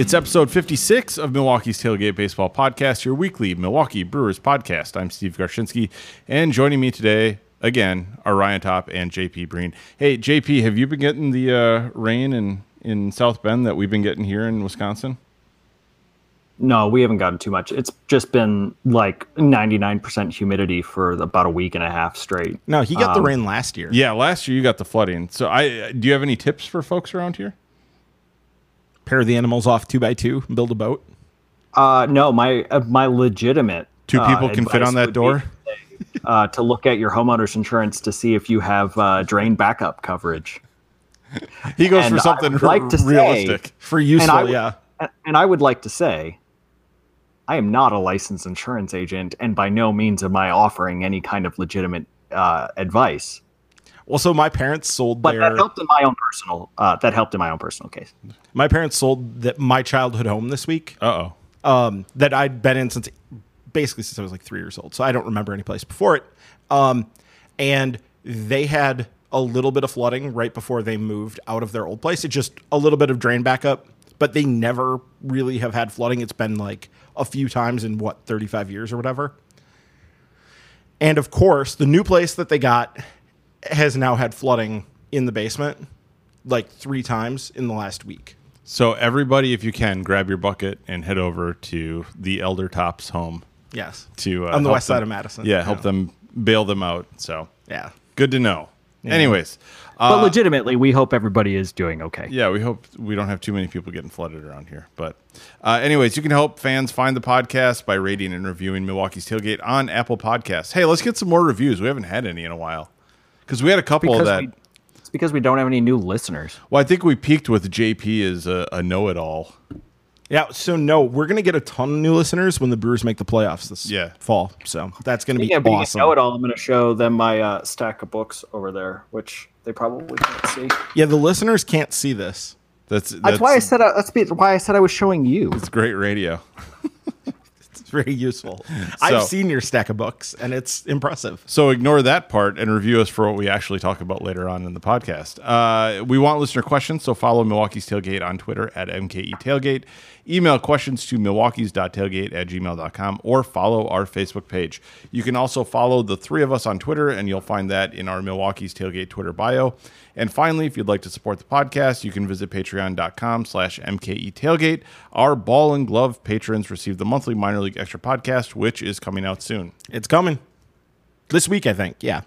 It's episode 56 of Milwaukee's Tailgate Baseball Podcast, your weekly Milwaukee Brewers podcast. I'm Steve Garshinsky, and joining me today, again, are Ryan Top and JP Breen. Hey, JP, have you been getting the uh, rain in, in South Bend that we've been getting here in Wisconsin? No, we haven't gotten too much. It's just been like 99% humidity for about a week and a half straight. No, he got the Um, rain last year. Yeah, last year you got the flooding. So, I do you have any tips for folks around here? Pair the animals off two by two and build a boat. Uh, no, my uh, my legitimate Two uh, people can fit on that door. be, uh, to look at your homeowner's insurance to see if you have uh, drain backup coverage. He goes And for something like to say- realistic. For useful, I would- yeah. And I would like to say, I am not a licensed insurance agent, and by no means am I offering any kind of legitimate uh, advice. Well, so my parents sold But their that helped in my own personal. Uh, that helped in my own personal case. my parents sold that my childhood home this week. Uh oh. um, that I'd been in since basically since I was like three years old. So I don't remember any place before it. Um, and they had a little bit of flooding right before they moved out of their old place. It just a little bit of drain backup, but they never really have had flooding. It's been like a few times in what 35 years or whatever. And of course, the new place that they got has now had flooding in the basement like three times in the last week. So everybody, if you can, grab your bucket and head over to the Elder Tops home Yes. to uh, On the help west side of Madison. Yeah, help them bail them out. So Yeah. good to know. Anyways, uh, But legitimately, we hope everybody is doing okay. yeah, we hope we don't have too many people getting flooded around here. But, uh, anyways, you can help fans find the podcast by rating and reviewing Milwaukee's Tailgate on Apple Podcasts. Hey, let's get some more reviews. We haven't had any in a while because we had a couple Because that. we, it's because we don't have any new listeners. well, I think we peaked with JP as a, a know-it-all. Yeah, so no, we're gonna get a ton of new listeners when the Brewers make the playoffs this Yeah. fall. So that's gonna be Yeah, awesome. know-it-all, I'm going to show them my uh, stack of books over there, which they probably can't see. Yeah, the listeners can't see this. That's that's, That's, why I said I, that's why I said I was showing you. it's great radio. Very useful. I've seen your stack of books, and it's impressive. So ignore that part and review us for what we actually talk about later on in the podcast. Uh, we want listener questions, so follow Milwaukee's Tailgate on Twitter at MKE Tailgate. Email questions to milwaukee's.tailgate at gmail.com or follow our Facebook page. You can also follow the three of us on Twitter, and you'll find that in our Milwaukee's Tailgate Twitter bio. And finally, if you'd like to support the podcast, you can visit patreon.com slash MKE Tailgate. Our ball and glove patrons receive the monthly minor league extra podcast, which is coming out soon. It's coming this week, I think. Yeah,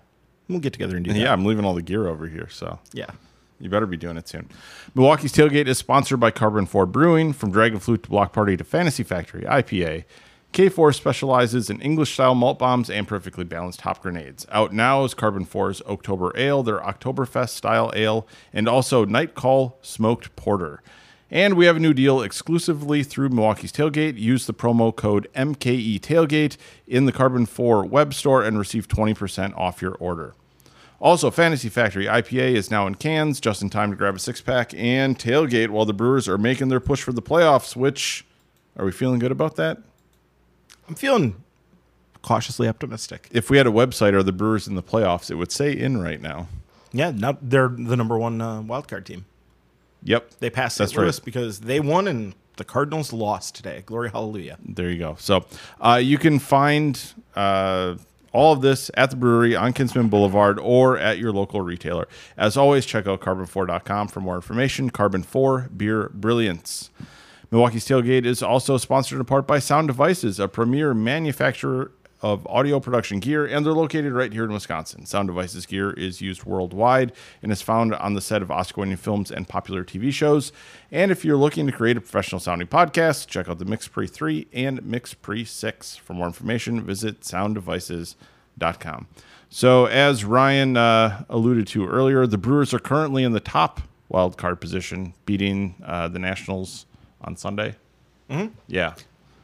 we'll get together and do that. Yeah, I'm leaving all the gear over here, so yeah. You better be doing it soon. Milwaukee's Tailgate is sponsored by Karben4 Brewing. From Dragon Flute to Block Party to Fantasy Factory IPA, K4 specializes in English style malt bombs and perfectly balanced hop grenades. Out now is Karben4's October Ale, their Oktoberfest style ale, and also Night Call Smoked Porter. And we have a new deal exclusively through Milwaukee's Tailgate. Use the promo code MKE Tailgate in the Karben4 web store and receive 20% off your order. Also, Fantasy Factory IPA is now in cans, just in time to grab a six pack and tailgate while the Brewers are making their push for the playoffs. Which are we feeling good about that? I'm feeling cautiously optimistic. If we had a website, are the Brewers in the playoffs? It would say in right now. Yeah, now they're the number one uh, wild card team. Yep, They passed That's St. Louis right. because they won and the Cardinals lost today. Glory hallelujah. there you go. So uh, you can find uh, all of this at the brewery on Kinsman Boulevard or at your local retailer. As always, check out karben4.com for more information. Karben4 Beer Brilliance. Milwaukee's Tailgate is also sponsored in part by Sound Devices, a premier manufacturer of audio production gear, and they're located right here in Wisconsin. Sound Devices gear is used worldwide and is found on the set of Oscar-winning films and popular TV shows. And if you're looking to create a professional sounding podcast, check out the Mix Pre 3 and Mix Pre 6. For more information, visit sounddevices.com. So, as Ryan uh, alluded to earlier, the Brewers are currently in the top wild card position, beating uh, the Nationals on Sunday. Mm-hmm. Yeah,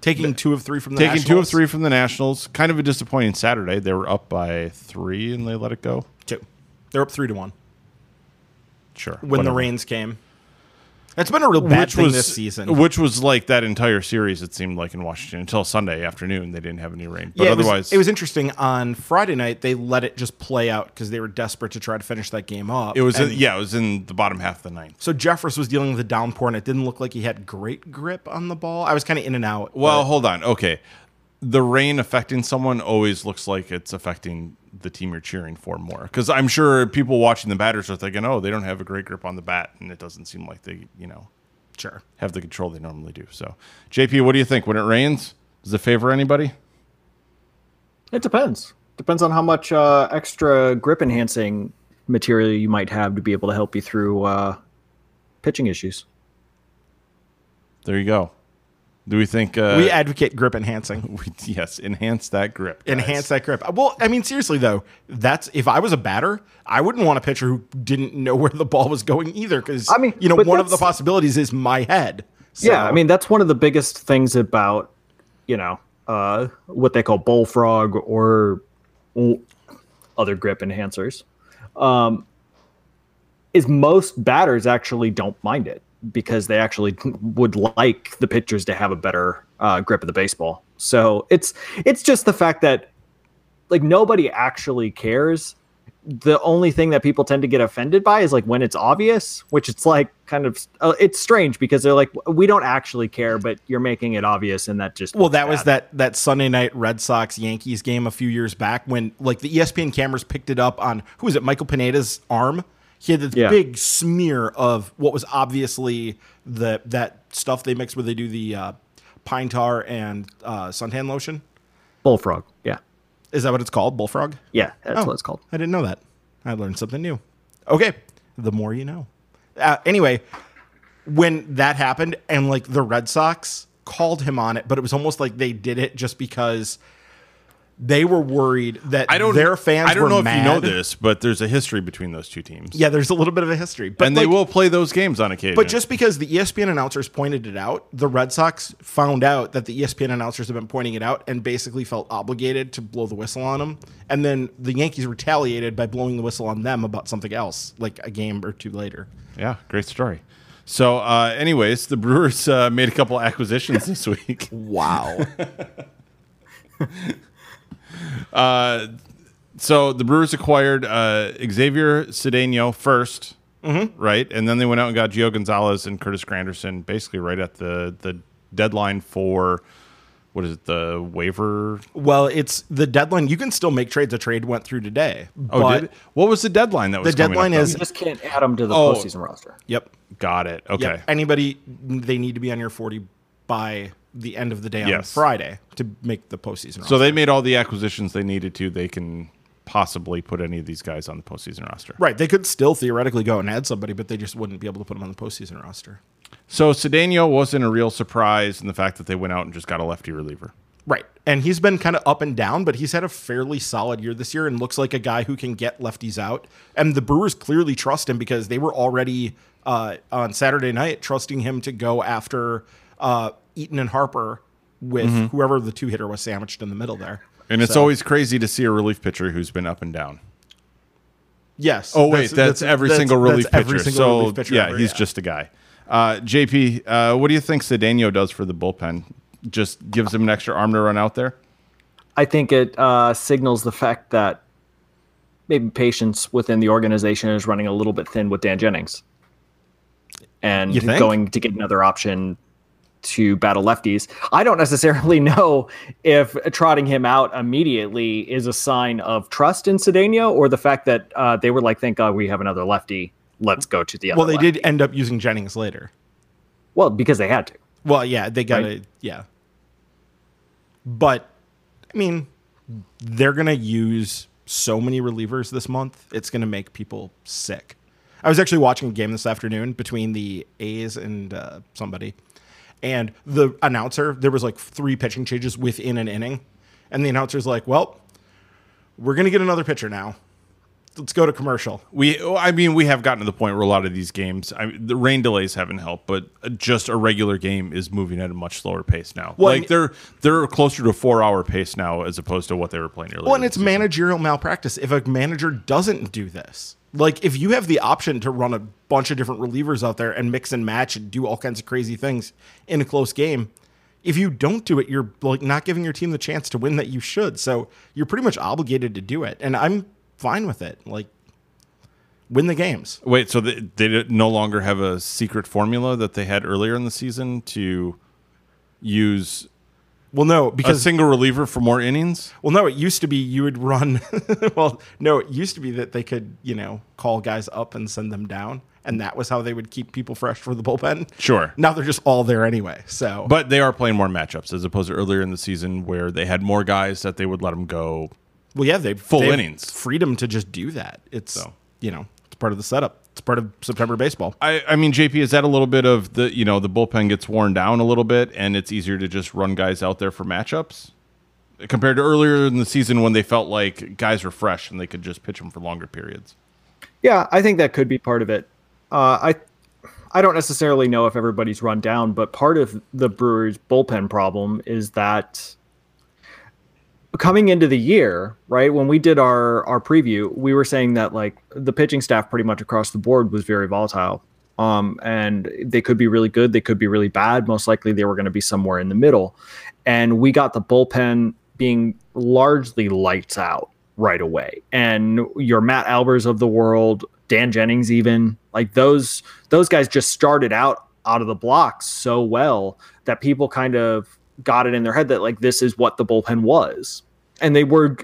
Taking two of three from the taking two of Nationals. three from the Nationals. Kind of a disappointing Saturday. They were up by three and they let it go. Two. They're up three to one Sure. when the rains came. That's been a real bad which thing was this season. which was like that entire series. It seemed like in Washington until Sunday afternoon they didn't have any rain. But yeah, it was- otherwise, it was, interesting. On Friday night, they let it just play out because they were desperate to try to finish that game up. it was And in, yeah, it was in the bottom half of the ninth. So Jeffress was dealing with a downpour, and it didn't look like he had great grip on the ball. I was kind of in and out. Well, hold on. Okay. The rain affecting someone always looks like it's affecting the team you're cheering for more. Because I'm sure people watching the batters are thinking, oh, they don't have a great grip on the bat. And it doesn't seem like they, you know, sure. have the control they normally do. So, JP, what do you think? When it rains, does it favor anybody? It depends. Depends on how much uh, extra grip enhancing material you might have to be able to help you through uh, pitching issues. There you go. Do we think uh, we advocate grip enhancing. we- yes, enhance that grip. guys. Enhance that grip. Well, I mean, seriously though, that's if I was a batter, I wouldn't want a pitcher who didn't know where the ball was going either. Because I mean, you know, one of the possibilities is my head. So- Yeah, I mean that's one of the biggest things about you know uh, what they call bullfrog or other grip enhancers. Um, is most batters actually don't mind it because they actually would like the pitchers to have a better uh, grip of the baseball. So it's it's just the fact that like nobody actually cares. The only thing that people tend to get offended by is like when it's obvious, which it's like kind of uh, it's strange because they're like we don't actually care, but you're making it obvious, and that just Well, that was that that Sunday night Red Sox Yankees game a few years back when like the ESPN cameras picked it up on who was it Michael Pineda's arm. He had this Yeah. big smear of what was obviously the that stuff they mix where they do the uh, pine tar and uh, suntan lotion. bullfrog. Yeah, Is that what it's called? Bullfrog? yeah, that's Oh, what it's called. I didn't know that. I learned something new. Okay, the more you know. Uh, anyway, when that happened and like the Red Sox called him on it, but it was almost like they did it just because they were worried that I don't. their fans I don't know if you know this, but there's a history between those two teams. Yeah, there's a little bit of a history, but and they will play those games on occasion. But just because the ESPN announcers pointed it out, the Red Sox found out that the ESPN announcers have been pointing it out and basically felt obligated to blow the whistle on them. And then the Yankees retaliated by blowing the whistle on them about something else, like a game or two later. yeah, great story. So, uh, anyways, the Brewers uh, made a couple acquisitions this week. Wow. So the Brewers acquired uh, Xavier Cedeno 1st Mm-hmm. right? And then they went out and got Gio Gonzalez and Curtis Granderson, basically right at the the deadline for what is it, the waiver? well, it's the deadline. You can still make trades. A trade went through today. Oh, but, did it? what was the deadline that was? The coming up, deadline is- You just can't add them to the Oh. postseason roster. Yep. got it. Okay, Yep. Anybody, they need to be on your 40 by the end of the day on Yes. Friday to make the postseason. so they made all the acquisitions they needed to. They can possibly put any of these guys on the postseason roster. Right. They could still theoretically go and add somebody, but they just wouldn't be able to put them on the postseason roster. So Cedeno wasn't a real surprise in the fact that they went out and just got a lefty reliever. Right. And he's been kind of up and down, but he's had a fairly solid year this year and looks like a guy who can get lefties out. And the Brewers clearly trust him because they were already uh, on Saturday night trusting him to go after uh, Eaton and Harper with whoever the two hitter was sandwiched in the middle there. And it's So- always crazy to see a relief pitcher who's been up and down. Yes. Oh wait, that's, every that's- single relief that's pitcher. every single so relief pitcher yeah, ever, he's just a guy. Uh, JP, uh, what do you think Cedeno does for the bullpen? Just gives him an extra arm to run out there. I think it uh, signals the fact that maybe patience within the organization is running a little bit thin with Dan Jennings, and going to get another option to battle lefties. I don't necessarily know if trotting him out immediately is a sign of trust in Cedeno or the fact that uh, they were like, "Thank God we have another lefty. Let's go to the other." Well, they lefty." did end up using Jennings later. well because they had to. Well, yeah, they got to, Right. yeah. But, I mean, they're going to use so many relievers this month. It's going to make people sick. I was actually watching a game this afternoon between the A's and uh, somebody. And the announcer, there was like three pitching changes within an inning. And the announcer's like, well, we're going to get another pitcher now. Let's go to commercial. We, I mean, we have gotten to the point where a lot of these games, I the rain delays haven't helped, but just a regular game is moving at a much slower pace now. Well, like they're they're closer to a four hour pace now as opposed to what they were playing earlier. Well, and it's season. managerial malpractice. If a manager doesn't do this, Like if you have the option to run a bunch of different relievers out there and mix and match and do all kinds of crazy things in a close game, if you don't do it, you're like not giving your team the chance to win that you should. So you're pretty much obligated to do it, and I'm fine with it. Like win the games. Wait, so they, they no longer have a secret formula that they had earlier in the season to use Well, no, a because single reliever for more innings? well, no, it used to be you would run. well, no, it used to be that they could you know call guys up and send them down, and that was how they would keep people fresh for the bullpen. Sure. Now they're just all there anyway. So, But they are playing more matchups as opposed to earlier in the season where they had more guys that they would let them go. well, yeah, they Full they innings. freedom to just do that. It's So. you know it's part of the setup. It's part of September baseball. I, I mean, JP, is that a little bit of the, you know, the bullpen gets worn down a little bit and it's easier to just run guys out there for matchups compared to earlier in the season when they felt like guys were fresh and they could just pitch them for longer periods? Yeah, I think that could be part of it. Uh, I I don't necessarily know if everybody's run down, but part of the Brewers bullpen problem is that coming into the year, right, when we did our our preview, we were saying that like the pitching staff pretty much across the board was very volatile. Um, and they could be really good, they could be really bad. Most likely they were going to be somewhere in the middle. And we got the bullpen being largely lights out right away. And your Matt Albers of the world, Dan Jennings even, like those those guys just started out out of the blocks so well that people kind of got it in their head that like this is what the bullpen was. And they were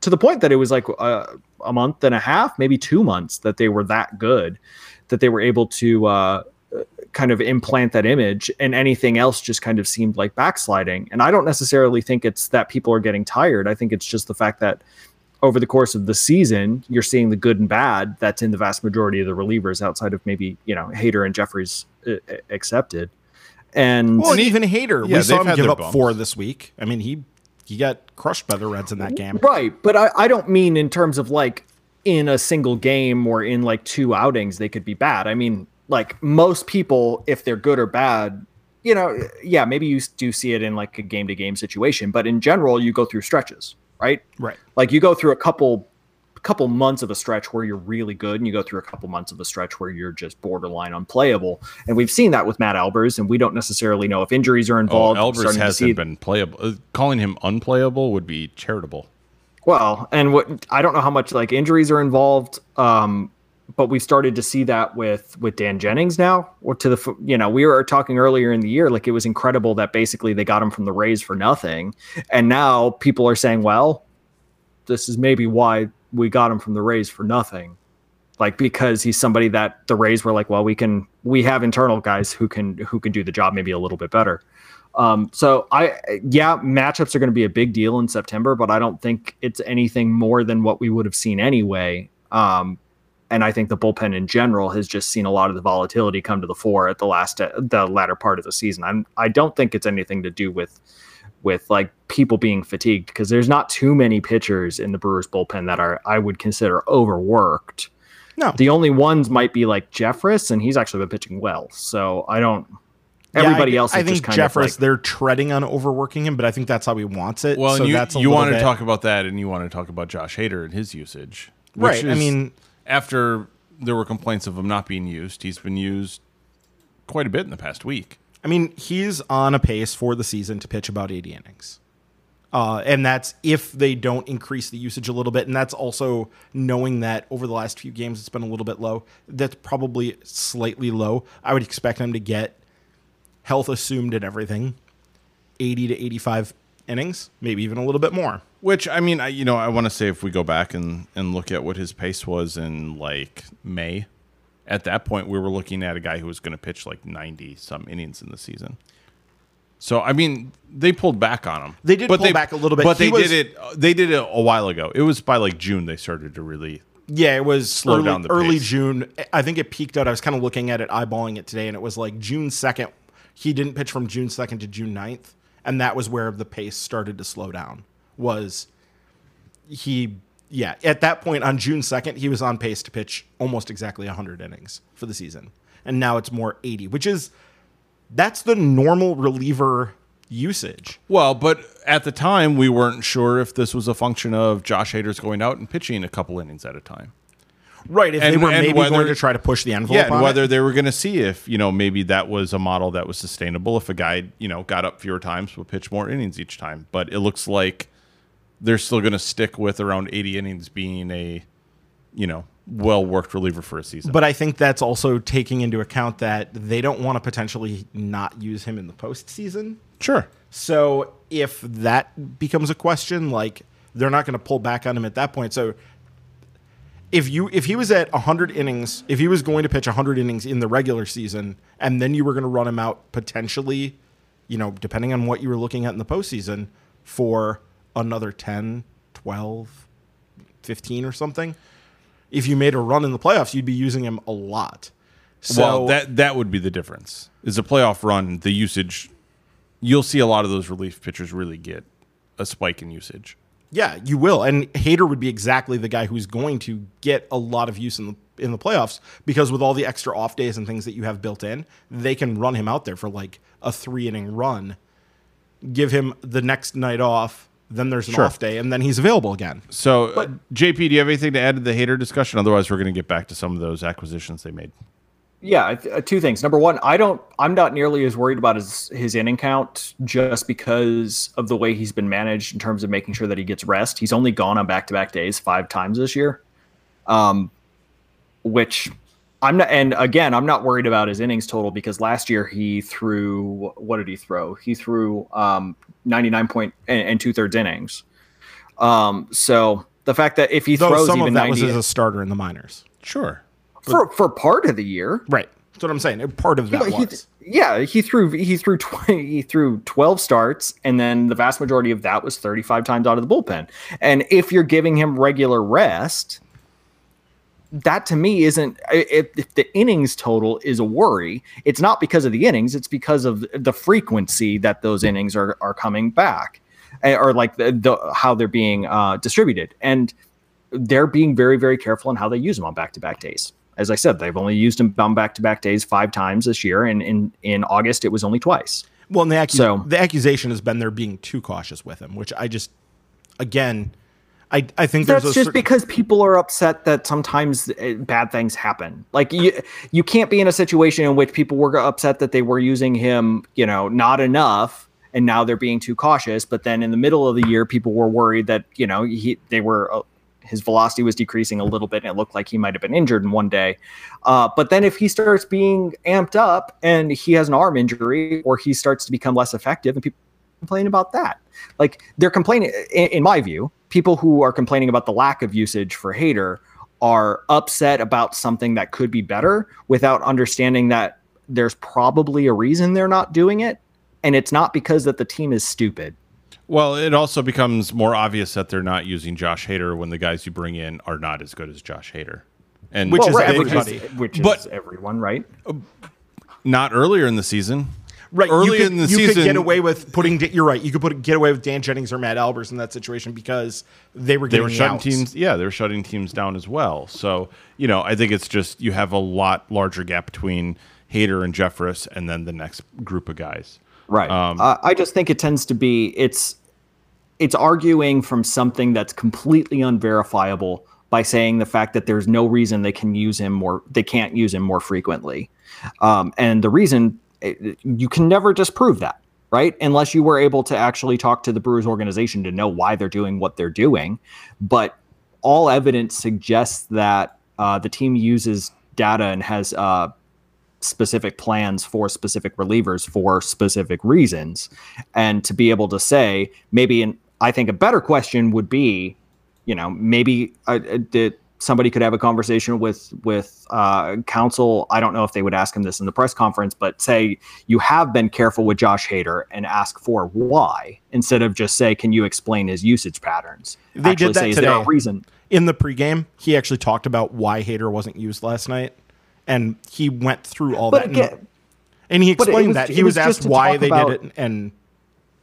to the point that it was like a, a month and a half, maybe 2 months that they were that good that they were able to uh kind of implant that image and anything else just kind of seemed like backsliding. And i don't necessarily think it's that people are getting tired. I think it's just the fact that over the course of the season you're seeing the good and bad that's in the vast majority of the relievers outside of maybe you know Hader and Jeffress uh, accepted and Well, and even Hader, Yeah, we saw him had give their up bumps. four this week. I mean, he he got crushed by the Reds in that game. Right, but I, I don't mean in terms of like in a single game or in like two outings they could be bad. I mean like most people if they're good or bad, you know, yeah, maybe you do see it in like a game to game situation, but in general you go through stretches, right? Right. Like you go through a couple couple months of a stretch where you're really good and you go through a couple months of a stretch where you're just borderline unplayable. And we've seen that with Matt Albers and we don't necessarily know if injuries are Oh, involved. We're Albers hasn't been playable. Uh, calling him unplayable would be charitable. Well, and what I don't know how much like injuries are involved, um, but we've started to see that with with Dan Jennings now. Or to the you know we were talking earlier in the year, like it was incredible that basically they got him from the Rays for nothing, and now people are saying, well, this is maybe why we got him from the Rays for nothing, like because he's somebody that the Rays were like, well, we can we have internal guys who can who can do the job maybe a little bit better. Um, so I, yeah, matchups are going to be a big deal in September, but I don't think it's anything more than what we would have seen anyway. Um, and I think the bullpen in general has just seen a lot of the volatility come to the fore at the last, the latter part of the season. I'm, I don't think it's anything to do with, with like people being fatigued because there's not too many pitchers in the Brewers bullpen that are, I would consider overworked. No. The only ones might be like Jeffress, and he's actually been pitching well. So I don't. Yeah, Everybody I, else, is I think just kind Jeffress, of like, they're treading on overworking him, but I think that's how he wants it. Well, so you, that's a you want to bit- talk about that, and you want to talk about Josh Hader and his usage. which Right, I mean- after there were complaints of him not being used, he's been used quite a bit in the past week. I mean, he's on a pace for the season to pitch about 80 innings. Uh, and that's if they don't increase the usage a little bit. And that's also knowing that over the last few games it's been a little bit low. That's probably slightly low. I would expect them to get health assumed and everything 80 to 85 innings, maybe even a little bit more. Which I mean, I you know, I want to say if we go back and and look at what his pace was in like May, at that point we were looking at a guy who was going to pitch like ninety some innings in the season. So I mean, they pulled back on him. They did but pull back a little bit. but He they was- did it. They did it a while ago. It was by like June they started to really. Yeah, it was Slow early, down the early pace. June. I think it peaked out. I was kind of looking at it, eyeballing it today, and it was like June 2nd. He didn't pitch from June 2nd to June 9th, and that was where the pace started to slow down. Was he, yeah, at that point on June 2nd, he was on pace to pitch almost exactly 100 innings for the season. And now it's more 80, which is, that's the normal reliever usage. Well, but at the time we weren't sure if this was a function of Josh Hader's going out and pitching a couple innings at a time. Right. If And- they were maybe whether- going to try to push the envelope Yeah, whether it. they were going to see if you know maybe that was a model that was sustainable. If a guy you know got up fewer times, would pitch more innings each time. But it looks like they're still going to stick with around 80 innings being a you know well worked reliever for a season. But I think that's also taking into account that they don't want to potentially not use him in the postseason. sure, So if that becomes a question, like they're not going to pull back on him at that point. So if you if he was at 100 innings, if he was going to pitch 100 innings in the regular season, and then you were going to run him out potentially, you know, depending on what you were looking at in the postseason, for another 10, 12, 15 or something. If you made a run in the playoffs, you'd be using him a lot. So well that that would be the difference. Is a playoff run the usage? You'll see a lot of those relief pitchers really get a spike in usage. Yeah, you will. And Hader would be exactly the guy who's going to get a lot of use in the in the playoffs because with all the extra off days and things that you have built in, they can run him out there for like a three inning run, give him the next night off, then there's an Sure. off day, and then he's available again. So, uh, JP, do you have anything to add to the Hader discussion? Otherwise, we're going to get back to some of those acquisitions they made. Yeah, uh, two things. Number one, I don't. I'm not nearly as worried about his his inning count just because of the way he's been managed in terms of making sure that he gets rest. He's only gone on back to back days five times this year, um, which I'm not. And again, I'm not worried about his innings total because last year he threw what did he throw? He threw um, 99 point and, and two thirds innings. Um, so the fact that if he Though throws some even of that 90 was as a starter in the minors. Sure. for for part of the year, Right. That's what I'm saying. Part of that But he- was. yeah, he threw he threw twenty he threw twelve starts, and then the vast majority of that was thirty five times out of the bullpen. And if you're giving him regular rest, that to me isn't if, if the innings total is a worry. It's not because of the innings; it's because of the frequency that those innings are are coming back, eh, or like the, the how they're being uh, distributed. And they're being very very careful on how they use them on back to back days. As I said, they've only used them on back to back days five times this year, and in in August it was only twice. Well, and the, accu- So- the accusation has been they're being too cautious with them which I just, again, I, I think there's That's a just certain- because people are upset that sometimes uh, bad things happen. Like you, you can't be in a situation in which people were upset that they were using him, you know, not enough, and now they're being too cautious. But then in the middle of the year, people were worried that you know he they were. Uh, his velocity was decreasing a little bit, and it looked like he might have been injured in one day. Uh, but then, if he starts being amped up and he has an arm injury, or he starts to become less effective, and people complain about that. Like they're complaining, in, in my view, people who are complaining about the lack of usage for Hader are upset about something that could be better without understanding that there's probably a reason they're not doing it. And it's not because that the team is stupid. Well, it also becomes more obvious that they're not using Josh Hader when the guys you bring in are not as good as Josh Hader. And Which Well, is right, everybody. Which is, which But- is everyone, right? not earlier in the season. Right, Early you could, in the you season, could get away with putting. You're right. You could put get away with Dan Jennings or Matt Albers in that situation because they were they were the shutting outs. teams. Yeah, they were shutting teams down as well. So you know, I think it's just you have a lot larger gap between Hader and Jeffress, and then the next group of guys. Right. uh, I just think it tends to be it's it's arguing from something that's completely unverifiable by saying the fact that there's no reason they can use him more they can't use him more frequently. Um, and the reason you can never disprove that, right? Unless you were able to actually talk to the Brewers organization to know why they're doing what they're doing. But all evidence suggests that uh, the team uses data and has uh, specific plans for specific relievers for specific reasons and to be able to say maybe and i think a better question would be you know maybe uh, uh, that somebody could have a conversation with with uh, Counsell i don't know if they would ask him this in the press conference but say you have been careful with josh hader and ask for why instead of just say can you explain his usage patterns They Actually did that say, is there a today. reason in the pregame. He actually talked about why Hader wasn't used last night, and he went through all But that. again- and, and he explained was- that he was, was asked why they about- did it, and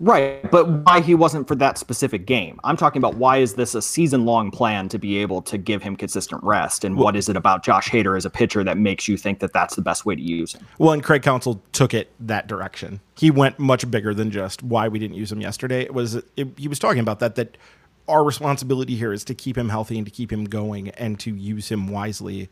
Right, but why he wasn't for that specific game? I'm talking about why is this a season long plan to be able to give him consistent rest, and what is it about Josh Hader as a pitcher that makes you think that that's the best way to use him? Well, and Craig Counsell took it that direction. He went much bigger than just why we didn't use him yesterday. It was it, he was talking about that that our responsibility here is to keep him healthy and to keep him going and to use him wisely.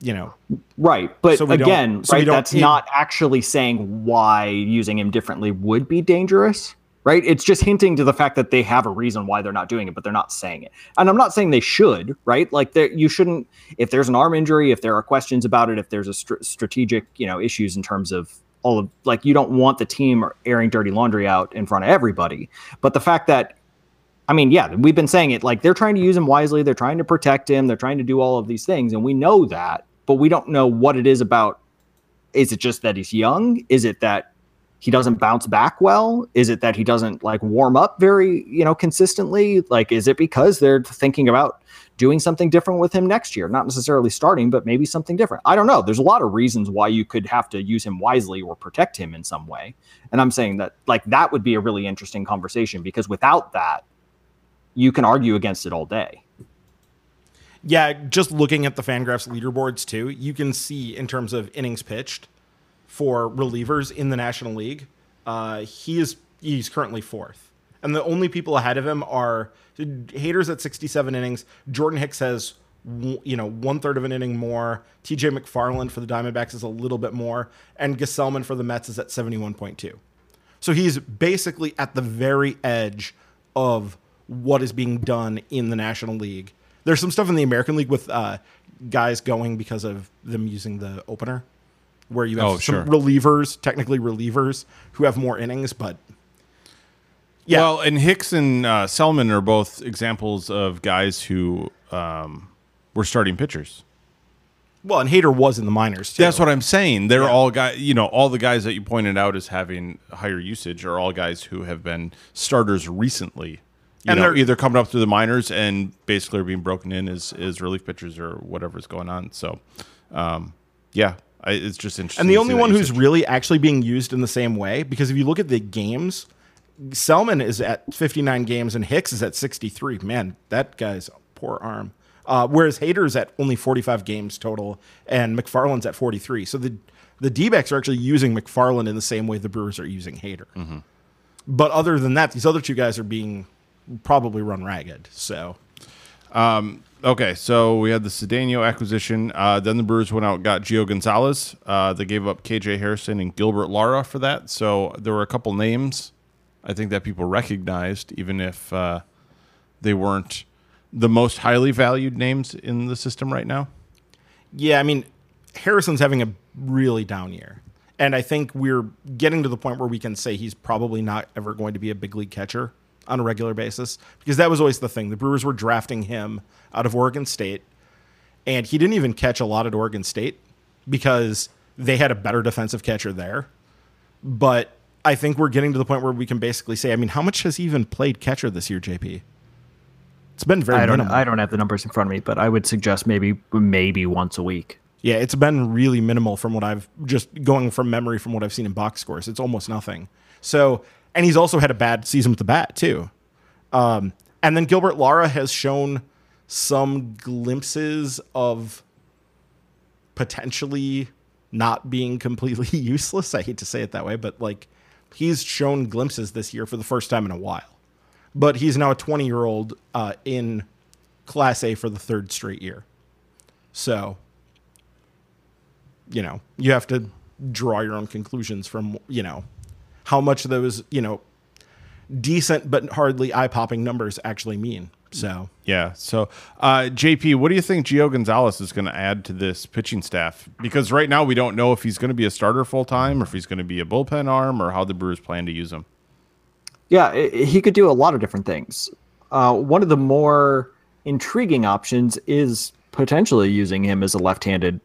You know, Right. But So again, so right, that's in- not actually saying why using him differently would be dangerous. Right. It's just hinting to the fact that they have a reason why they're not doing it, but they're not saying it. And I'm not saying they should, right? Like there you shouldn't if there's an arm injury, if there are questions about it, if there's a str- strategic, you know, issues in terms of all of like you don't want the team airing dirty laundry out in front of everybody. But the fact that I mean, yeah, we've been saying it like they're trying to use him wisely, they're trying to protect him, they're trying to do all of these things, and we know that, but we don't know what it is about. Is it just that he's young? Is it that he doesn't bounce back well? Is it that he doesn't like warm up very, you know, consistently? Like, is it because they're thinking about doing something different with him next year? Not necessarily starting, but maybe something different. I don't know. There's a lot of reasons why you could have to use him wisely or protect him in some way. And I'm saying that like that would be a really interesting conversation because without that, you can argue against it all day. yeah, just looking at the Fangraphs leaderboards too, you can see in terms of innings pitched for relievers in the National League, uh, he is he's currently fourth, and the only people ahead of him are Hader's at 67 innings. Jordan Hicks has you know one third of an inning more. T.J. McFarland for the Diamondbacks is a little bit more, and Gsellman for the Mets is at 71.2. So he's basically at the very edge of what is being done in the National League. There's some stuff in the American League with uh, guys going because of them using the opener, where you have Oh, some sure. relievers, technically relievers, who have more innings, but yeah, Well, and Hicks and uh, Gsellman are both examples of guys who um, were starting pitchers. well, and Hader was in the minors too. That's what I'm saying. They're Yeah. all guys, you know, all the guys that you pointed out as having higher usage are all guys who have been starters recently. And know, they're- either coming up through the minors and basically are being broken in as, as relief pitchers or whatever's going on. So, um, yeah, I, it's just interesting. and the only one who's really actually being used in the same way, because if you look at the games, Gsellman is at 59 games and Hicks is at 63. Man, that guy's a poor arm. Uh, whereas Hader's at only 45 games total and McFarland's at 43. So the the D-backs are actually using McFarland in the same way the Brewers are using Hader. But other than that, these other two guys are being probably run ragged. So Okay, so we had the Cedeno acquisition. Uh, then the Brewers went out got Gio Gonzalez. Uh, they gave up KJ Harrison and Gilbert Lara for that. So there were a couple names I think that people recognized, even if uh, they weren't the most highly valued names in the system right now. Yeah, I mean, Harrison's having a really down year. And I think we're getting to the point where we can say he's probably not ever going to be a big league catcher on a regular basis because that was always the thing. The Brewers were drafting him out of Oregon State, and he didn't even catch a lot at Oregon State because they had a better defensive catcher there. But I think we're getting to the point where we can basically say, I mean, how much has he even played catcher this year, JP? It's been very I don't minimal. I don't have the numbers in front of me, but I would suggest maybe maybe once a week. Yeah, it's been really minimal from what I've just going from memory from what I've seen in box scores. It's almost nothing. So, and he's also had a bad season with the bat too. Um, and then Gilbert Lara has shown some glimpses of potentially not being completely useless. I hate to say it that way, but like he's shown glimpses this year for the first time in a while. But he's now a 20 year old uh, in Class A for the third straight year. So, you know, you have to draw your own conclusions from, you know, how much of those, you know, decent but hardly eye popping numbers actually mean. So, Yeah. So, uh, JP, what do you think Gio Gonzalez is going to add to this pitching staff? Because right now we don't know if he's going to be a starter full time or if he's going to be a bullpen arm or how the Brewers plan to use him. Yeah, i- i- he could do a lot of different things. Uh, one of the more intriguing options is potentially using him as a left-handed,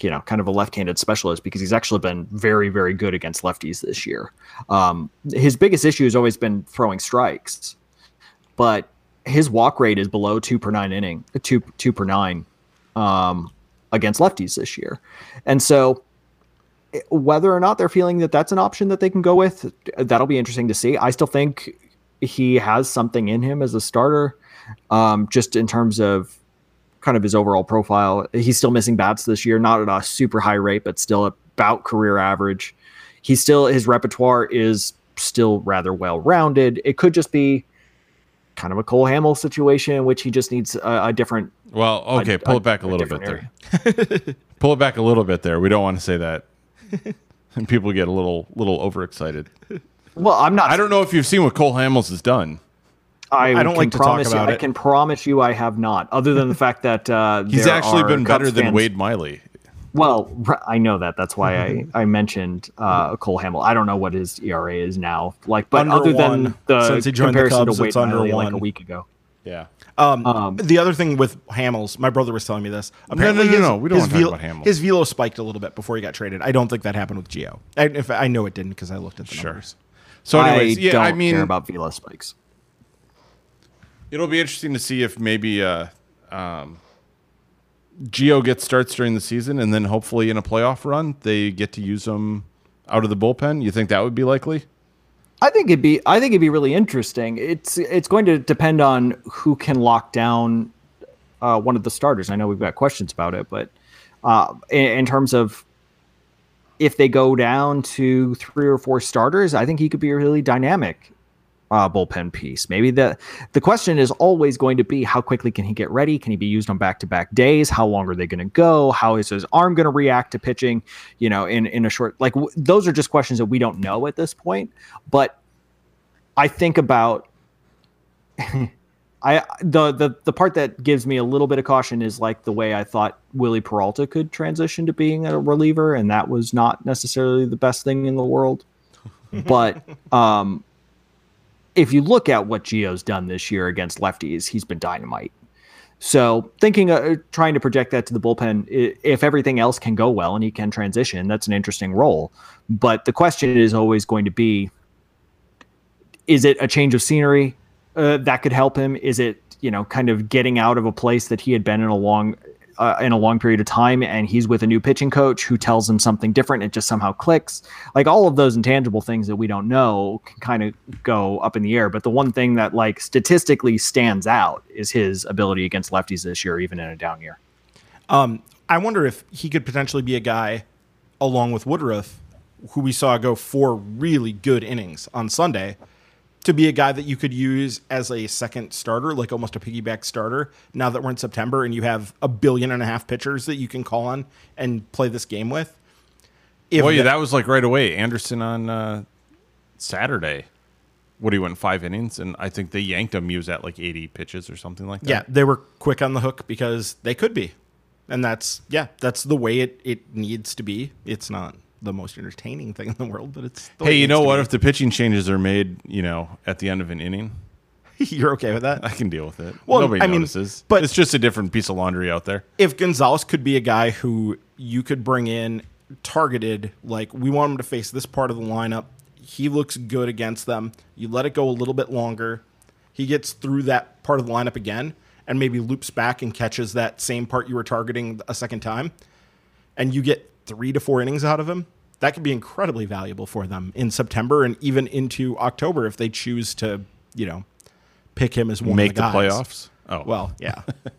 you know, kind of a left-handed specialist because he's actually been very, very good against lefties this year. Um, his biggest issue has always been throwing strikes, but his walk rate is below two per nine inning, two two per nine um, against lefties this year, and so whether or not they're feeling that that's an option that they can go with, that'll be interesting to see. I still think he has something in him as a starter, um, just in terms of kind of his overall profile. He's still missing bats this year, not at a super high rate, but still about career average. He's still his repertoire is still rather well rounded. It could just be kind of a Cole Hamels situation in which he just needs a, a different. Well, okay, pull it back a little bit different there. pull it back a little bit there. We don't want to say that. and people get a little little overexcited. Well, I'm not. I don't know if you've seen what Cole Hamels has done. I, I don't like to talk promise about you, I can promise you, I have not. Other than the fact that uh, He's actually been better Cubs than fans- Wade Miley. Well, I know that. That's why I, I mentioned uh, Cole Hamels. I don't know what his ERA is now. Like, but Under other one. than the Since he joined the comparison Cubs, to Wade it's under Miley like a week ago. Yeah. Um, Um, the other thing with Hamels, my brother was telling me this. no, Apparently, no, his, no, we don't talk velo- about Hamels. His velo spiked a little bit before he got traded. I don't think that happened with Gio. I, if I know it didn't because I looked at the Sure. numbers. So, anyways, I yeah, don't I mean, care about velo spikes. It'll be interesting to see if maybe uh, um, Gio gets starts during the season, and then hopefully in a playoff run they get to use them out of the bullpen. You think that would be likely? I think it'd be I think it'd be really interesting. It's it's going to depend on who can lock down uh, one of the starters. I know we've got questions about it, but uh, in, in terms of if they go down to three or four starters, I think he could be really dynamic uh, bullpen piece. Maybe the the question is always going to be how quickly can he get ready? Can he be used on back to back days? How long are they going to go? How is his arm going to react to pitching? You know, in in a short like w- those are just questions that we don't know at this point. But I think about I the the the part that gives me a little bit of caution is like the way I thought Wily Peralta could transition to being a reliever, and that was not necessarily the best thing in the world. But um, if you look at what Gio's done this year against lefties, he's been dynamite. So thinking, uh, trying to project that to the bullpen, if everything else can go well and he can transition, that's an interesting role. But the question is always going to be: Is it a change of scenery uh, that could help him? Is it you know kind of getting out of a place that he had been in a long uh, in a long period of time, and he's with a new pitching coach who tells him something different? It just somehow clicks. Like all of those intangible things that we don't know can kind of go up in the air. But the one thing that like statistically stands out is his ability against lefties this year, even in a down year. Um, I wonder if he could potentially be a guy, along with Woodruff, who we saw go four really good innings on Sunday, to be a guy that you could use as a second starter, like almost a piggyback starter. Now that we're in September and you have a billion and a half pitchers that you can call on and play this game with. If Well, yeah, the- that was like right away. Anderson on uh, Saturday. What he went five innings, and I think they yanked him. He was at like eighty pitches or something like that. yeah, they were quick on the hook because they could be. And that's yeah, that's the way it, it needs to be. It's not the most entertaining thing in the world, but it's the Hey, you know what? If the pitching changes are made, you know, at the end of an inning, You're okay with that? I can deal with it. Well, Nobody I notices. but- But it's just a different piece of laundry out there. if Gonzalez could be a guy who you could bring in targeted, like we want him to face this part of the lineup, he looks good against them. You let it go a little bit longer. He gets through that part of the lineup again and maybe loops back and catches that same part you were targeting a second time. And you get three to four innings out of him. That could be incredibly valuable for them in September and even into October if they choose to, you know, pick him as one Make of the, the playoffs. Oh, well, Well, yeah.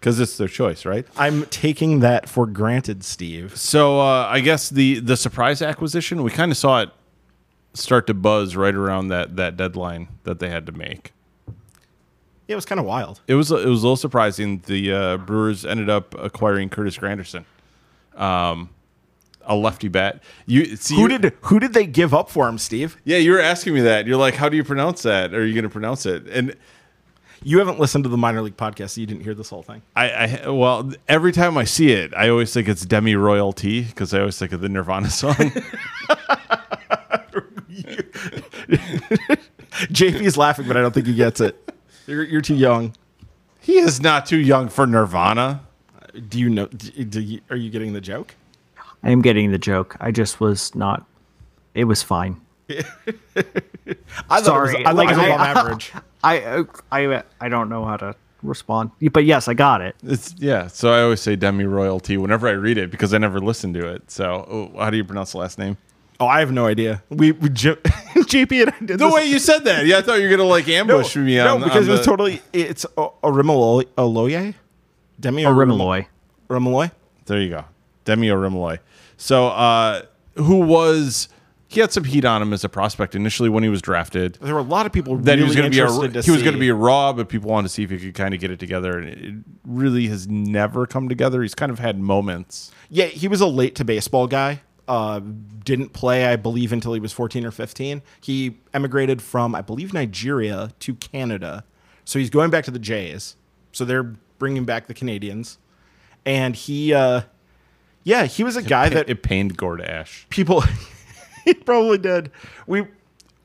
because it's their choice, right? I'm taking that for granted, Steve. So uh, I guess the the surprise acquisition, we kind of saw it start to buzz right around that that deadline that they had to make. Yeah, it was kind of wild. It was it was a little surprising. The uh, Brewers ended up acquiring Curtis Granderson, um, a lefty bat. You see, Who did who did they give up for him, Steve? Yeah, you were asking me that. You're like, how do you pronounce that? Are you going to pronounce it? And You haven't listened to the minor league podcast, so you didn't hear this whole thing. I, I well, every time I see it, I always think it's Demi Royalty because I always think of the Nirvana song. JP's laughing, but I don't think he gets it. You're, you're too young. he is not too young for Nirvana. Uh, do you know? Do, do you, are you getting the joke? I am getting the joke. I just was not. It was fine. I thought Sorry, it was, I like, it was I- above average. I uh, I I don't know how to respond, but yes, I got it. It's yeah. So I always say Demi Royalty whenever I read it because I never listened to it. So oh, how do you pronounce the last name? Oh, I have no idea. We, we J- JP and I did The this- way you said that, yeah, I thought you were gonna like ambush me. no, because on it was the- totally it's Orimoloye, Oloye, Demi Orimoloye. Orimoloye. There you go. Demi Orimoloye. So, uh, who was he had some heat on him as a prospect initially when he was drafted. There were a lot of people That really he was going to be a he was going to be a raw, but people wanted to see if he could kind of get it together, and it really has never come together. He's kind of had moments. Yeah, he was a late to baseball guy. Uh, didn't play, I believe, until he was 14 or 15. He emigrated from, I believe, Nigeria to Canada. So he's going back to the Jays. So they're bringing back the Canadians. And he, uh, yeah, he was a guy that it pained Gord Ash. people he probably did we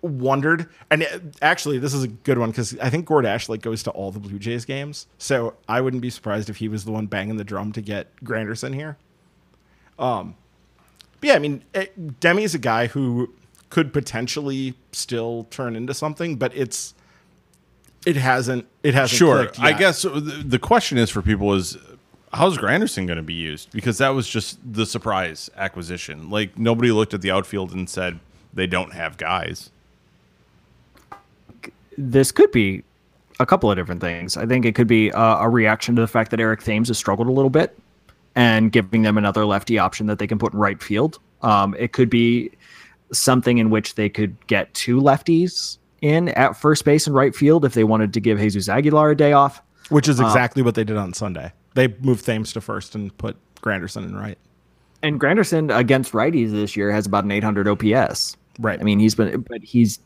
wondered and it- actually this is a good one because i think gord Ash like goes to all the blue jays games so i wouldn't be surprised if he was the one banging the drum to get granderson here um but yeah i mean it, demi is a guy who could potentially still turn into something but it's it hasn't it hasn't Sure. I guess the, the question is for people is how's Granderson going to be used? Because that was just the surprise acquisition. Like nobody looked at the outfield and said they don't have guys. this could be a couple of different things. I think it could be uh, a reaction to the fact that Eric Thames has struggled a little bit and giving them another lefty option that they can put in right field. Um, it could be something in which they could get two lefties in at first base and right field if they wanted to give Jesus Aguilar a day off. which is exactly what they did on sunday they moved thames to first and put granderson in right And Granderson against righties this year has about an 800 OPS. Right. I mean, he's been, but he's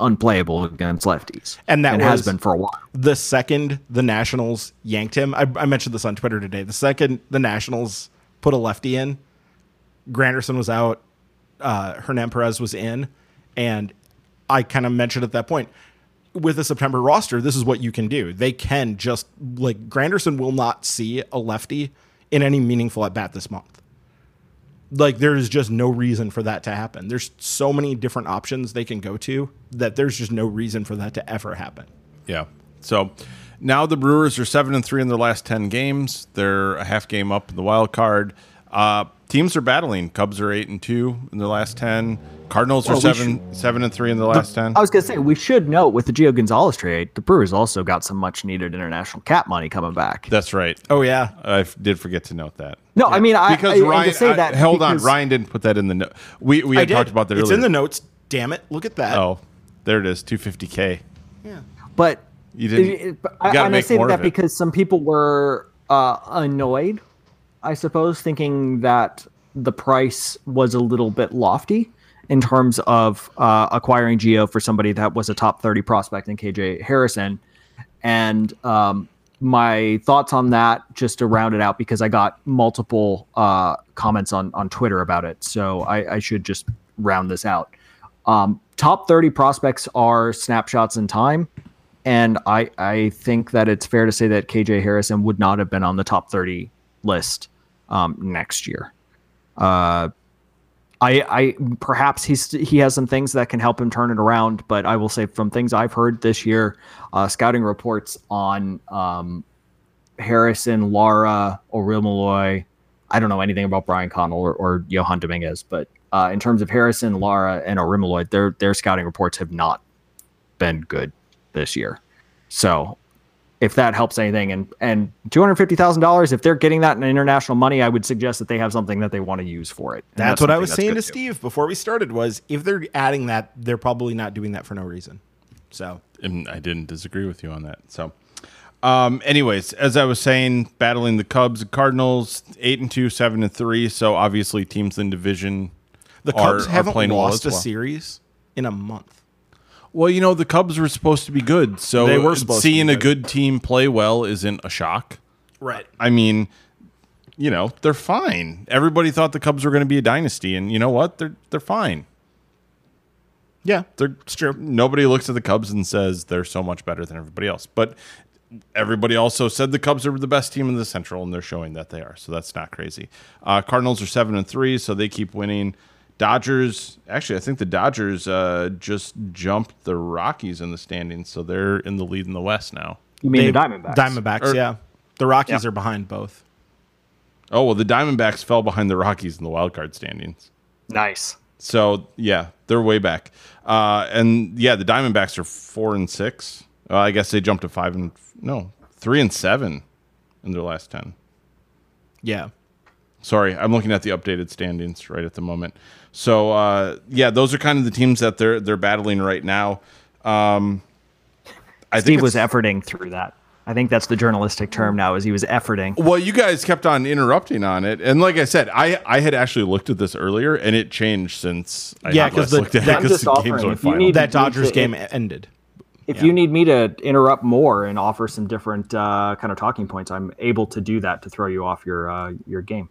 unplayable against lefties, And that has was- been for a while. the second the Nationals yanked him, I, I mentioned this on Twitter today. The second the Nationals put a lefty in, Granderson was out, uh, Hernan Perez was in, and I kind of mentioned at that point with the September roster, this is what you can do. They can just like Granderson will not see a lefty in any meaningful at bat this month. Like there is just no reason for that to happen. There's so many different options they can go to that there's just no reason for that to ever happen. Yeah. So now the Brewers are seven and three in their last ten games. They're a half game up in the wild card. Uh, teams are battling. Cubs are eight and two in the last ten. Cardinals are Well, we seven seven and three in the last ten. I was gonna say we should note with the Gio Gonzalez trade, the Brewers also got some much needed international cap money coming back. That's right. Oh yeah. I f- did forget to note that. No, I mean I because I, Ryan, to say I- that hold on, Ryan didn't put that in the note. We we had talked about that It's earlier. in the notes. Damn it! Look at that. Oh, there it is, two fifty k. Yeah, but You didn't- it- it- you I, gotta and I say that because some people were uh, annoyed, I suppose, thinking that the price was a little bit lofty in terms of uh, acquiring Gio for somebody that was a top thirty prospect in KJ Harrison, and um, my thoughts on that just to round it out because I got multiple uh, comments on on Twitter about it, so I, I should just round this out. Um, top 30 prospects are snapshots in time. And I, I think that it's fair to say that KJ Harrison would not have been on the top 30 list um, next year. Uh, I, I perhaps he's he has some things that can help him turn it around, but I will say from things I've heard this year, uh, scouting reports on um, Harrison, Lara, Orimoloye. I don't know anything about Brian Connell or, or Johan Dominguez, but uh, in terms of Harrison, Lara, and Orimoloye, their their scouting reports have not been good this year. So if that helps anything, and and two hundred fifty thousand dollars, if they're getting that in international money, I would suggest that they have something that they want to use for it. And That's, what I was saying to good too. Steve before we started. Was if they're adding that, they're probably not doing that for no reason. So and I didn't disagree with you on that. So, um, anyways, as I was saying, battling the Cubs and Cardinals, eight and two, seven and three. So obviously, teams in division the Cubs are haven't playing well lost as a well. series in a month. Well, you know, the Cubs were supposed to be good, so They were seeing a good. good team play well isn't a shock. Right. I mean, you know, they're fine. Everybody thought the Cubs were going to be a dynasty, and you know what? They're they're fine. Yeah. They're It's true. Nobody looks at the Cubs and says they're so much better than everybody else. But everybody also said the Cubs are the best team in the Central, and they're showing that they are. So that's not crazy. Uh, Cardinals are seven and three, so they keep winning. Dodgers, actually, I think the Dodgers uh, just jumped the Rockies in the standings, so they're in the lead in the West now. You mean They- the Diamondbacks? Diamondbacks. Or- yeah. The Rockies Yeah. are behind both. Oh well, the Diamondbacks fell behind the Rockies in the wild card standings. Nice. So yeah, they're way back. Uh, and yeah, the Diamondbacks are four and six. Uh, I guess they jumped to five and no three and seven in their last ten. Yeah. Sorry, I'm looking at the updated standings right at the moment. So uh, yeah, those are kind of the teams that they're they're battling right now. Um, I Steve think was efforting through that. I think that's the journalistic term now. Is he was efforting? Well, you guys kept on interrupting on it, and like I said, I I had actually looked at this earlier, and it changed since I Yeah, had 'cause last the- looked at that- it I'm because the games offering, went final. need- That Dodgers to- game ended. If Yeah. you need me to interrupt more and offer some different uh, kind of talking points, I'm able to do that to throw you off your uh, your game.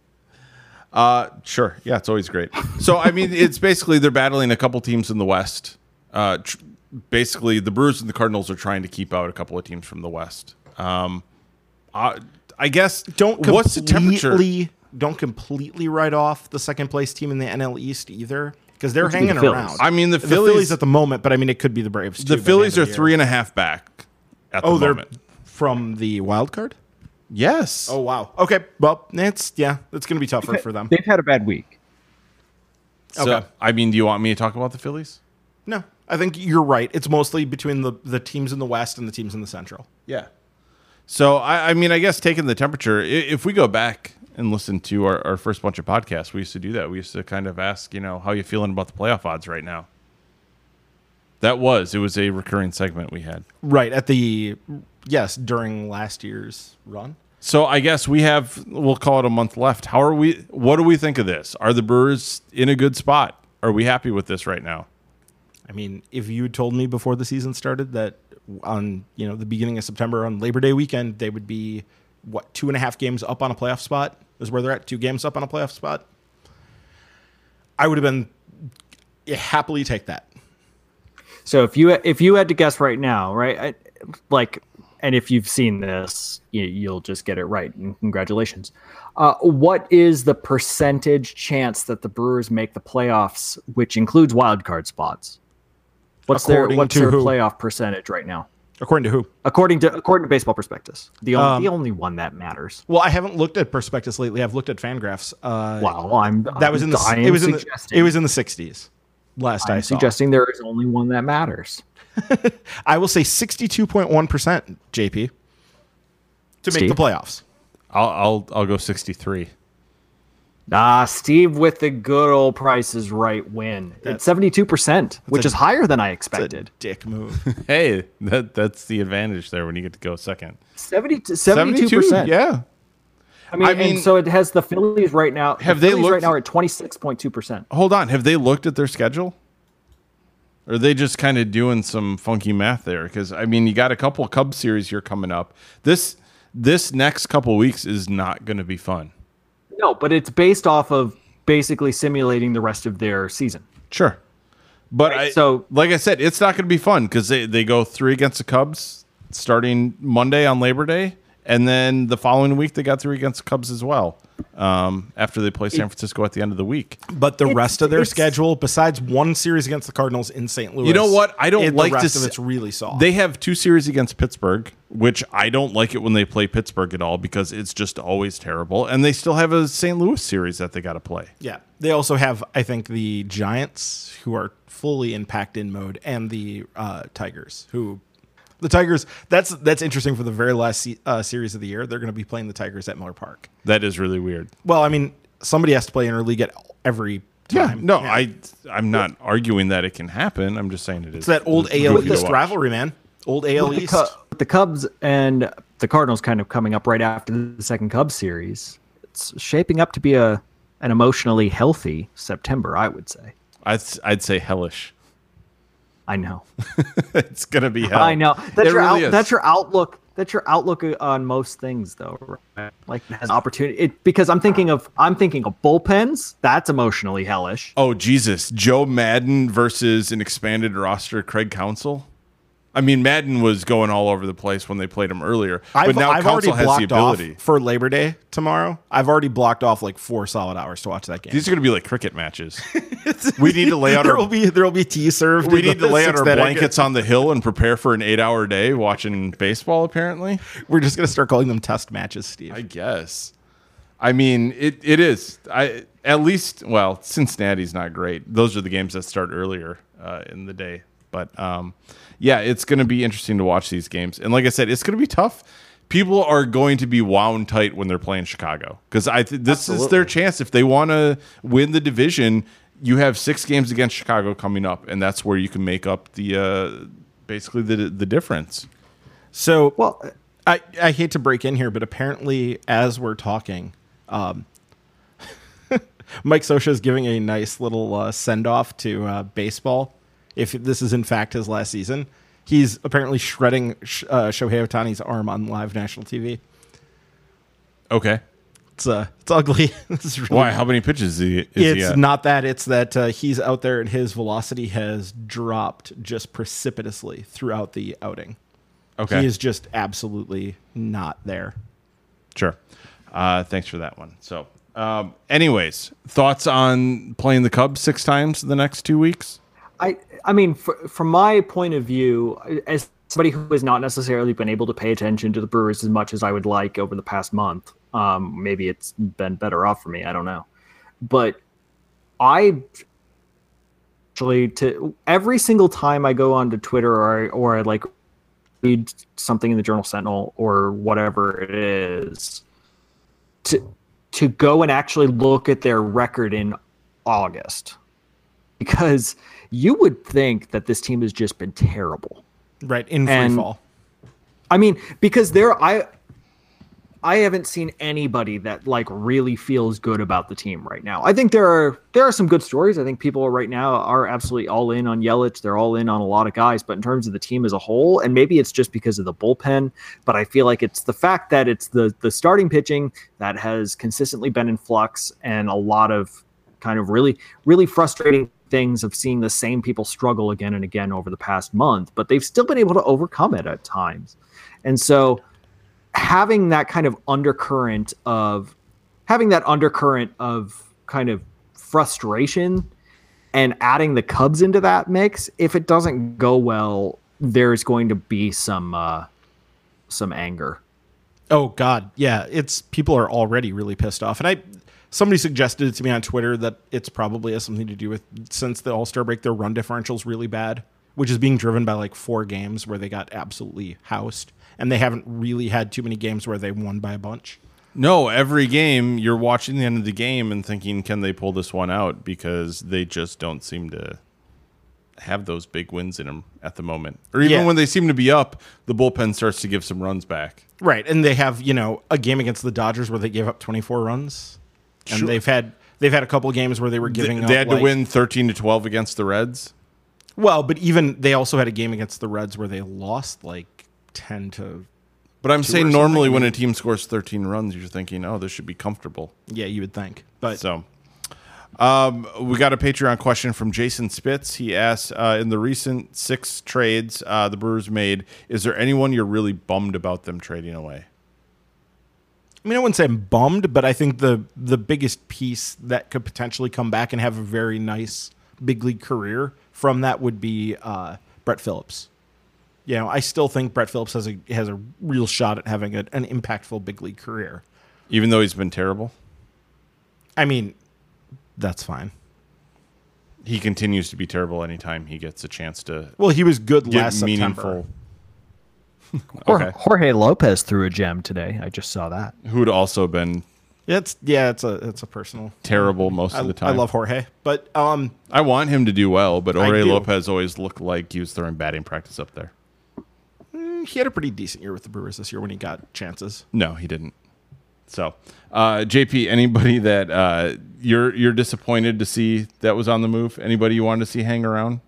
Uh, sure. Yeah, it's always great. So, I mean, it's basically they're battling a couple teams in the West. Uh, tr- basically, the Brewers and the Cardinals are trying to keep out a couple of teams from the West. Um, uh, I guess. Don't What's the temperature? completely- Don't completely write off the second place team in the NL East either, because they're Which would hanging the Phillies. around. I mean, the the Phillies. Phillies at the moment, but I mean, it could be the Braves. Too the Phillies end are of the three year. and a half back at Oh, the they're moment. from the wild card. Yes. Oh wow. Okay. Well, it's yeah, it's going to be tougher for them. They've had a bad week. So, okay. I mean, do you want me to talk about the Phillies? No, I think you're right. It's mostly between the the teams in the West and the teams in the Central. Yeah. So I, I mean, I guess taking the temperature, if we go back and listen to our, our first bunch of podcasts, we used to do that. We used to kind of ask, you know, how you feeling about the playoff odds right now. That was it was a recurring segment we had. Right at the yes during last year's run. So I guess we have we'll call it a month left. How are we? What do we think of this? Are the Brewers in a good spot? Are we happy with this right now? I mean, if you had told me before the season started that on you know the beginning of September on Labor Day weekend they would be what two and a half games up on a playoff spot is where they're at two games up on a playoff spot, I would have been eh, happily take that. So if you if you had to guess right now, right, I, like, and if you've seen this, you, you'll just get it right. And congratulations. Uh, what is the percentage chance that the Brewers make the playoffs, which includes wild card spots? What's According their what's their who? playoff percentage right now? According to who? According to according to Baseball Prospectus, the only Um, the only one that matters. Well, I haven't looked at Prospectus lately. I've looked at Fangraphs. Uh, Wow, I'm that was in the it was in the, it was in the 60s. Last I I'm saw. suggesting there is only one that matters. I will say 62.1% JP to make the playoffs. I'll I'll I'll go sixty three. Ah, Steve with the good old Price is Right win. It's seventy-two percent, which a- is higher than I It's a expected. dick move. Hey, that that's the advantage there when you get to go second. 72 percent. Yeah. I mean, I mean- and so it has the Phillies right now. the Have they Phillies right now are at twenty-six point two percent. Hold on. Have they looked at their schedule? Or are they just kind of doing some funky math there? Because I mean, you got a couple Cubs series here coming up. This this next couple weeks is not going to be fun. No, but it's based off of basically simulating the rest of their season. Sure, but Right, I, so- like I said, it's not going to be fun because they they go three against the Cubs starting Monday on Labor Day, and then the following week they got three against the Cubs as well. Um, after they play San Francisco at the end of the week. But the It's- rest of their schedule, besides one series against the Cardinals in St. Louis, You know what? I don't it- like the to of it's really soft. They have two series against Pittsburgh, which I don't like it when they play Pittsburgh at all because it's just always terrible. And they still have a St. Louis series that they got to play. yeah, they also have, I think, the Giants who are fully in packed-in mode, and the uh, Tigers who. The Tigers. That's that's interesting for the very last se- uh, series of the year. They're going to be playing the Tigers at Miller Park. That is really weird. Well, I mean, somebody has to play interleague at every time. Yeah, no, I I'm not arguing that it can happen. I'm just saying it is. It's that old goofy AL East rivalry, man. Old AL the, East. Cu- the Cubs and the Cardinals kind of coming up right after the second Cubs series. It's shaping up to be a an emotionally healthy September, I would say. I'd I'd say hellish. I know. it's gonna be hell. I know. That's It your really out, that's your outlook. That's your outlook uh, on most things, though. Right? Like has opportunity. It, because I'm thinking of I'm thinking of bullpens. That's emotionally hellish. Oh Jesus, Joe Maddon versus an expanded roster, Craig Counsell. I mean, Maddon was going all over the place when they played him earlier, but I've, now I've already Counsell has the blocked off ability. for Labor Day tomorrow. I've already blocked off like four solid hours to watch that game. These are going to be like cricket matches. we need to lay out there our will be there will be tea served. we need to lay out our blankets on the hill and prepare for an eight-hour day watching baseball. Apparently. We're just gonna start calling them test matches, Steve. I guess. I mean, it, it is. I at least well, Cincinnati's not great. Those are the games that start earlier uh, in the day. But um, yeah, it's going to be interesting to watch these games. And like I said, it's going to be tough people are going to be wound tight when they're playing Chicago because I th- this is their chance if they want to win the division. You have six games against Chicago coming up, and that's where you can make up the uh, basically the the difference. So Well, I, I hate to break in here, but apparently, as we're talking, um, Mike Scioscia is giving a nice little uh, send off to uh, baseball. If this is in fact his last season, he's apparently shredding sh- uh, Shohei Ohtani's arm on live national TV. Okay, It's uh, it's ugly. this is really why? How many pitches is he? Is he it's at? not that. It's that uh, he's out there and his velocity has dropped just precipitously throughout the outing. okay. He is just absolutely not there. Sure. Uh, thanks for that one. So, um, anyways, thoughts on playing the Cubs six times the next two weeks? I I mean, fr- from my point of view, as somebody who has not necessarily been able to pay attention to the Brewers as much as I would like over the past month, um, maybe it's been better off for me. I don't know, but I actually to every single time I go onto Twitter or or I like read something in the Journal Sentinel or whatever it is, to to go and actually look at their record in August because you would think that this team has just been terrible. Right in free And- fall. I mean, because there I I haven't seen anybody that like really feels good about the team right now. I think there are there are some good stories. I think people right now are absolutely all in on Yelich. They're all in on a lot of guys, but in terms of the team as a whole, and maybe it's just because of the bullpen, but I feel like it's the fact that it's the the starting pitching that has consistently been in flux and a lot of kind of really really frustrating things of seeing the same people struggle again and again over the past month, but they've still been able to overcome it at times. And so having that kind of undercurrent of having that undercurrent of kind of frustration and adding the Cubs into that mix, if it doesn't go well, there's going to be some uh some anger. Oh God, yeah. It's people are already really pissed off, and I somebody suggested it to me on Twitter that it's probably has something to do with since the All Star break, their run differential's really bad, which is being driven by like four games where they got absolutely housed, and they haven't really had too many games where they won by a bunch. No, every game you're watching the end of the game and thinking, can they pull this one out? Because they just don't seem to have those big wins in them at the moment. Or even Yeah. when they seem to be up, the bullpen starts to give some runs back. Right, and they have you know a game against the Dodgers where they gave up 24 runs, and Sure. they've had they've had a couple games where they were giving. they up, they had like- to win 13 to 12 against the Reds. Well, but even they also had a game against the Reds where they lost like 10 to. But I'm saying normally when a team scores 13 runs, you're thinking, oh, this should be comfortable. Yeah, you would think, but So, um, we got a Patreon question from Jason Spitz. He asks, uh, in the recent six trades uh, the Brewers made, is there anyone you're really bummed about them trading away? I mean, I wouldn't say I'm bummed, but I think the the biggest piece that could potentially come back and have a very nice big league career from that would be uh, Brett Phillips. You know, I still think Brett Phillips has a has a real shot at having a, an impactful big league career. Even though he's been terrible, I mean, that's fine. he continues to be terrible anytime he gets a chance to Well, he was good last meaningful. September. Jorge, Jorge Lopez threw a gem today. I just saw that. Who'd also been It's yeah, it's a it's a personal. terrible most I, of the time. I love Jorge, but um, I want him to do well, but I Jorge. Lopez always looked like he was throwing batting practice up there. he had a pretty decent year with the Brewers this year when he got chances. No, he didn't. So, uh, JP, anybody that uh, you're you're disappointed to see that was on the move? Anybody you wanted to see hang around?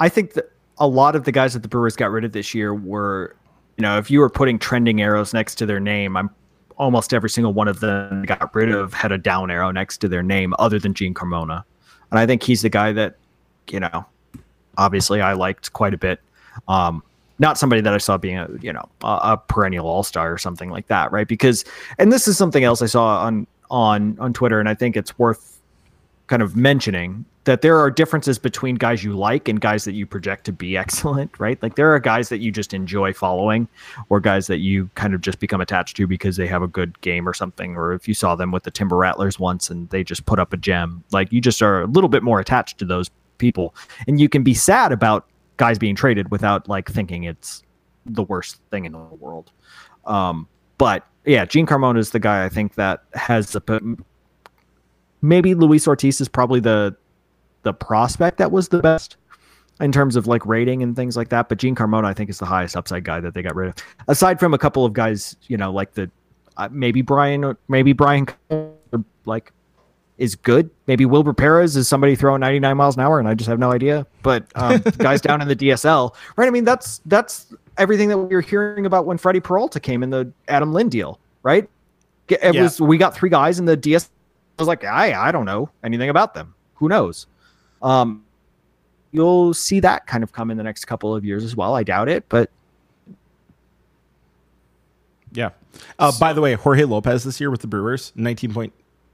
I think that a lot of the guys that the Brewers got rid of this year were, you know, if you were putting trending arrows next to their name, I'm almost every single one of them got rid of had a down arrow next to their name, other than Jean Carmona, and I think he's the guy that, you know, obviously I liked quite a bit. Um, not somebody that I saw being a you know a, a perennial all star or something like that, right? Because and this is something else I saw on on on Twitter, and I think it's worth kind of mentioning that there are differences between guys you like and guys that you project to be excellent, right? Like there are guys that you just enjoy following or guys that you kind of just become attached to because they have a good game or something. Or if you saw them with the Timber Rattlers once and they just put up a gem, like you just are a little bit more attached to those people. And you can be sad about guys being traded without like thinking it's the worst thing in the world. Um, but yeah, Jean Carmona is the guy I think that has the maybe Luis Ortiz is probably the the prospect that was the best in terms of like rating and things like that. But Jean Carmona, I think, is the highest upside guy that they got rid of. Aside from a couple of guys, you know, like the uh, maybe Brian, maybe Brian, like is good. Maybe Wilber Perez is somebody throwing 99 miles an hour, and I just have no idea. But um, guys down in the DSL, right? I mean, that's that's everything that we were hearing about when Freddy Peralta came in the Adam Lind deal, right? It Yeah. was we got three guys in the DS. I was like, I I don't know anything about them. Who knows? Um, you'll see that kind of come in the next couple of years as well. I doubt it, but Yeah. Uh, by the way, Jorge Lopez this year with the Brewers, 19 point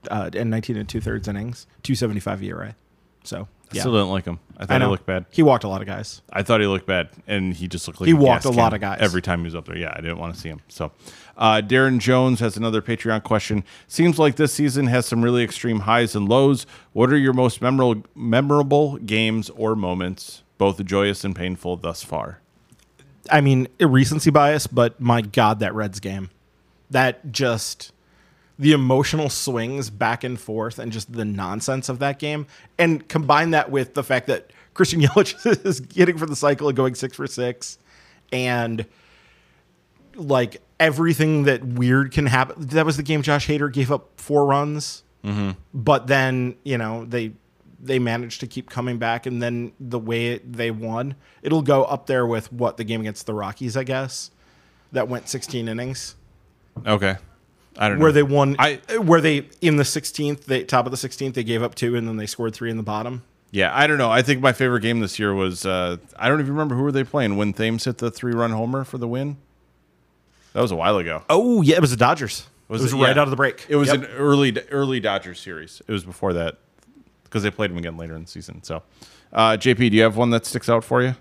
uh, and 19 and two thirds innings, 275 ERA. So I yeah, still didn't like him. I thought I he know. looked bad. He walked a lot of guys. I thought he looked bad, and he just looked like He walked gas a lot can of guys. every time he was up there. Yeah, I didn't want to see him. So, uh, Darren Jones has another Patreon question. Seems like this season has some really extreme highs and lows. What are your most memorable memorable games or moments, both joyous and painful, thus far? I mean, recency bias, but my God, that Reds game, that just the emotional swings back and forth and just the nonsense of that game, and combine that with the fact that Christian Yelich is getting for the cycle and going six for six, and like everything that weird can happen. That was the game Josh Hader gave up four runs, mm-hmm. but then you know they they managed to keep coming back, and then the way they won, it'll go up there with what the game against the Rockies, I guess, that went 16 innings, Okay, I don't know where they won. I- where they in the 16th, they top of the 16th, they gave up two, and then they scored three in the bottom. Yeah, I don't know. I think my favorite game this year was uh, I don't even remember who were they playing when Thames hit the three run homer for the win. That was a while ago. Oh yeah, it was the Dodgers. Was it was it? right Yeah. out of the break. It was Yep. an early early Dodgers series. It was before that because they played them again later in the season. So, uh, JP, do you have one that sticks out for you?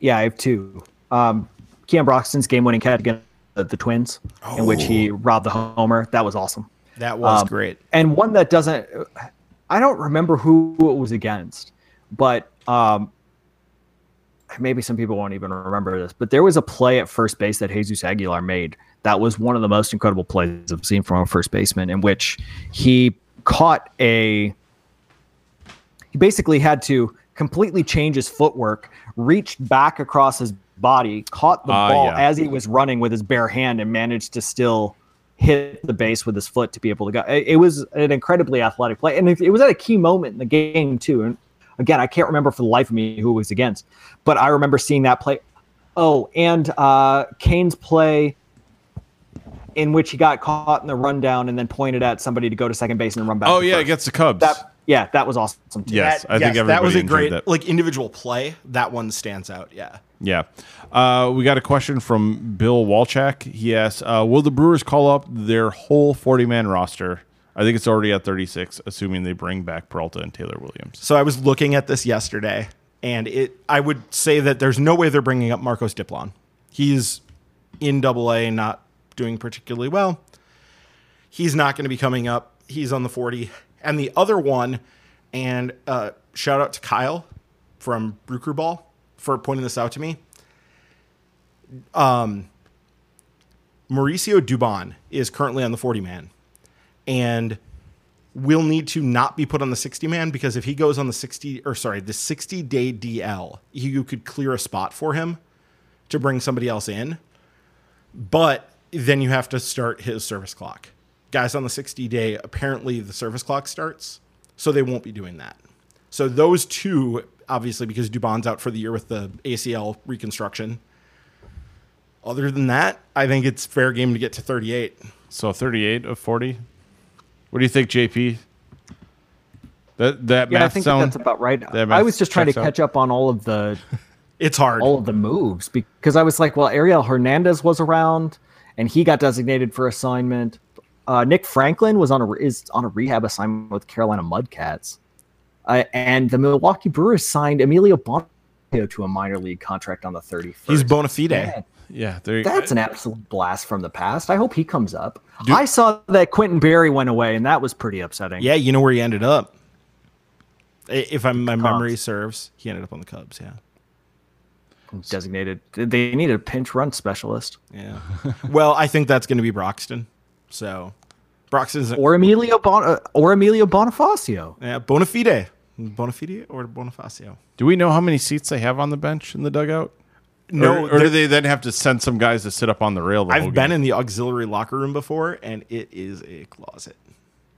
Yeah, I have two. Um, Keon Broxton's game-winning catch against the, the Twins, in which he robbed the homer. That was awesome. that was Um, great. And one that doesn't, I don't remember who it was against, but um, maybe some people won't even remember this. But there was a play at first base that Jesus Aguilar made that was one of the most incredible plays I've seen from a first baseman, in which he caught a he basically had to completely change his footwork, reached back across his body, caught the Ah, ball yeah. as he was running with his bare hand, and managed to still hit the base with his foot to be able to go. It, it was an incredibly athletic play, and it, it was at a key moment in the game too. And again, I can't remember for the life of me who it was against, but I remember seeing that play. Oh, and uh, Cain's play in which he got caught in the rundown and then pointed at somebody to go to second base and run back. Oh yeah, first. against the Cubs. that. Yeah, that was awesome too. Yes, That- I think that was a great that. like individual play. That one stands out. Yeah. Yeah. Uh, we got a question from Bill Walchak. He asks, uh, "Will the Brewers call up their whole forty-man roster? I think it's already at thirty-six, assuming they bring back Peralta and Taylor Williams." So I was looking at this yesterday, and it I would say that there's no way they're bringing up Marcos Diplan. He's in Double A, not doing particularly well. He's not going to be coming up. He's on the 40, and the other one, and uh, shout out to Kyle from Brew Ball for pointing this out to me. Um, Mauricio Dubon is currently on the 40 man, and will need to not be put on the 60 man because if he goes on the 60 or sorry, the 60 day DL, you could clear a spot for him to bring somebody else in. But then you have to start his service clock. Guys on the 60 day, apparently the service clock starts, so they won't be doing that. So those two, obviously, because Dubon's out for the year with the ACL reconstruction. Other than that, I think it's fair game to get to 38. So thirty-eight of forty. What do you think, JP? That that Yeah, I think sound that's about right. that I was just trying to checks out? catch up on all of the It's hard. all of the moves because I was like, well, Ariel Hernandez was around and he got designated for assignment. Uh, Nick Franklin was on a is on a rehab assignment with Carolina Mudcats, uh, and the Milwaukee Brewers signed Emilio Bonio to a minor league contract on the 31st. He's bona fide. Man, yeah, that's an absolute blast from the past. I hope he comes up. I saw that Quintin Berry went away, and that was pretty upsetting. Yeah, you know where he ended up. If I'm, my Cubs. memory serves, he ended up on the Cubs. Yeah. designated. They need a pinch run specialist Yeah. well, I think that's going to be Broxton. So Broxton's or Emilio bon- uh, or Emilio Bonifacio. yeah, Bonafide. Bonafide or Bonifacio? Do we know how many seats they have on the bench in the dugout? No, or, or do they then have to send some guys to sit up on the rail? The I've been game? in the auxiliary locker room before, and it is a closet.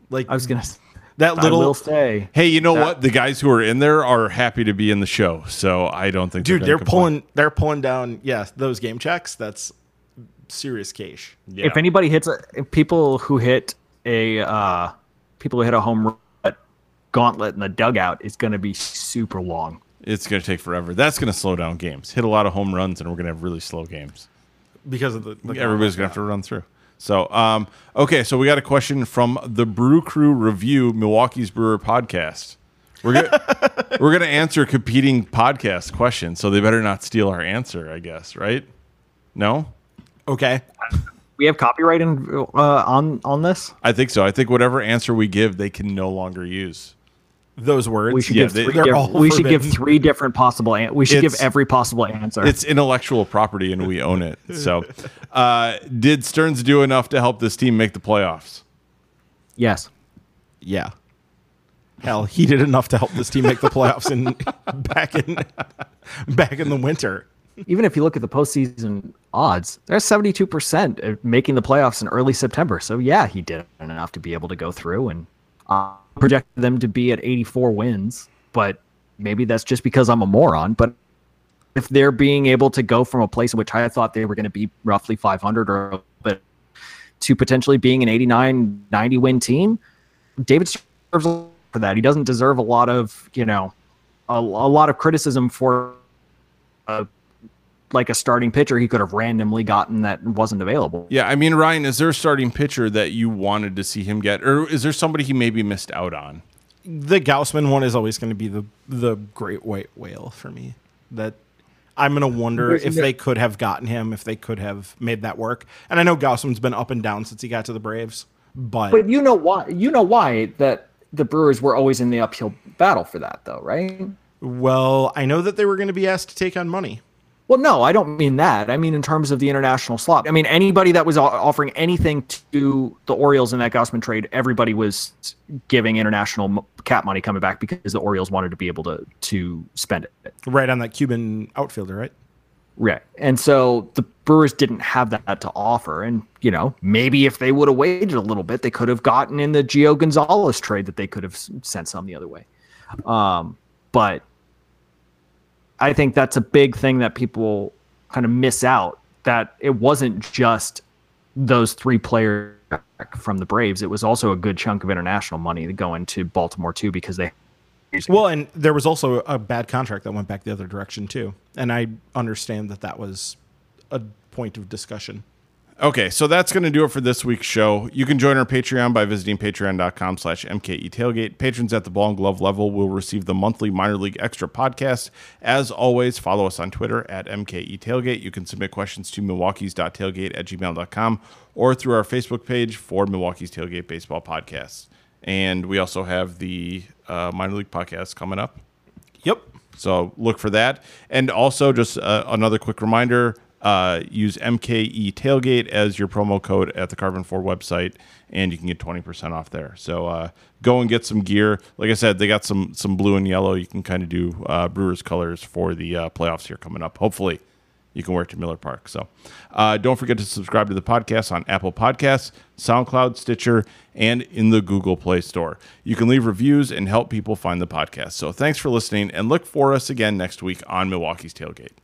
Like I was gonna. s- that I little will say. Hey, you know what? The guys who are in there are happy to be in the show, so I don't think dude. gonna They're pulling. They're pulling down. Yeah, those game checks. That's serious cash. Yeah. If anybody hits a people who hit a uh, people who hit a home run gauntlet in the dugout is going to be super long. It's going to take forever. That's going to slow down games. Hit a lot of home runs, and we're going to have really slow games. because of the, the Everybody's going to have to run through. So, um, okay, so we got a question from the Brew Crew Review, Milwaukee's Brewer podcast. We're gonna, we're going to answer competing podcast questions, so they better not steal our answer, I guess, right? No, Okay. We have copyright in, uh, on on this. I think so. I think whatever answer we give, they can no longer use. Those words. We should Yeah, give three. they're diff- all we should give three different possible. An- we should give every possible answer. It's intellectual property, and we own it. So, uh, did Stearns do enough to help this team make the playoffs? yes. Yeah. Hell, he did enough to help this team make the playoffs in back in back in the winter. Even if you look at the postseason odds, they're seventy two percent making the playoffs in early September. So yeah, he did enough to be able to go through and uh, projected them to be at eighty four wins. But maybe that's just because I'm a moron. But if they're being able to go from a place in which I thought they were going to be roughly 500 or but to potentially being an 89 90 win team, David serves for that. He doesn't deserve a lot of, you know, a, a lot of criticism for uh, like a starting pitcher he could have randomly gotten that wasn't available. Yeah, I mean, Ryan, is there a starting pitcher that you wanted to see him get, or is there somebody he maybe missed out on? The Gausman one is always going to be the the great white whale for me. That I'm going to wonder There's if no- they could have gotten him, if they could have made that work. And I know Gausman's been up and down since he got to the Braves, but, But you know why you know why that the Brewers were always in the uphill battle for that though, right? well, I know that they were going to be asked to take on money. Well, no, I don't mean that. I mean in terms of the international slot. I mean anybody that was offering anything to the Orioles in that Gausman trade, everybody was giving international cap money coming back because the Orioles wanted to be able to to spend it. Right on that Cuban outfielder, right? Right. And so the Brewers didn't have that to offer. And, you know, maybe if they would have waited a little bit, they could have gotten in the Gio Gonzalez trade that they could have sent some the other way. Um, but I think that's a big thing that people kind of miss out that it wasn't just those three players from the Braves. It was also a good chunk of international money going to Baltimore too, because they Well, and there was also a bad contract that went back the other direction too. And I understand that that was a point of discussion. Okay, so that's going to do it for this week's show. You can join our Patreon by visiting patreon.com slash MKE Tailgate. Patrons at the ball and glove level will receive the monthly minor league extra podcast. As always, follow us on Twitter at MKE Tailgate. You can submit questions to milwaukee's.tailgate at gmail.com or through our Facebook page for Milwaukee's Tailgate Baseball Podcast. And we also have the uh, minor league podcast coming up. Yep. So look for that. And also, just uh, another quick reminder uh, use MKE Tailgate as your promo code at the Karben4 website, and you can get 20% off there. So uh, go and get some gear. Like I said, they got some some blue and yellow. You can kind of do uh, Brewers colors for the uh, playoffs here coming up. Hopefully, you can wear it to Miller Park. So uh, don't forget to subscribe to the podcast on Apple Podcasts, SoundCloud, Stitcher, and in the Google Play Store. You can leave reviews and help people find the podcast. So thanks for listening, and look for us again next week on Milwaukee's Tailgate.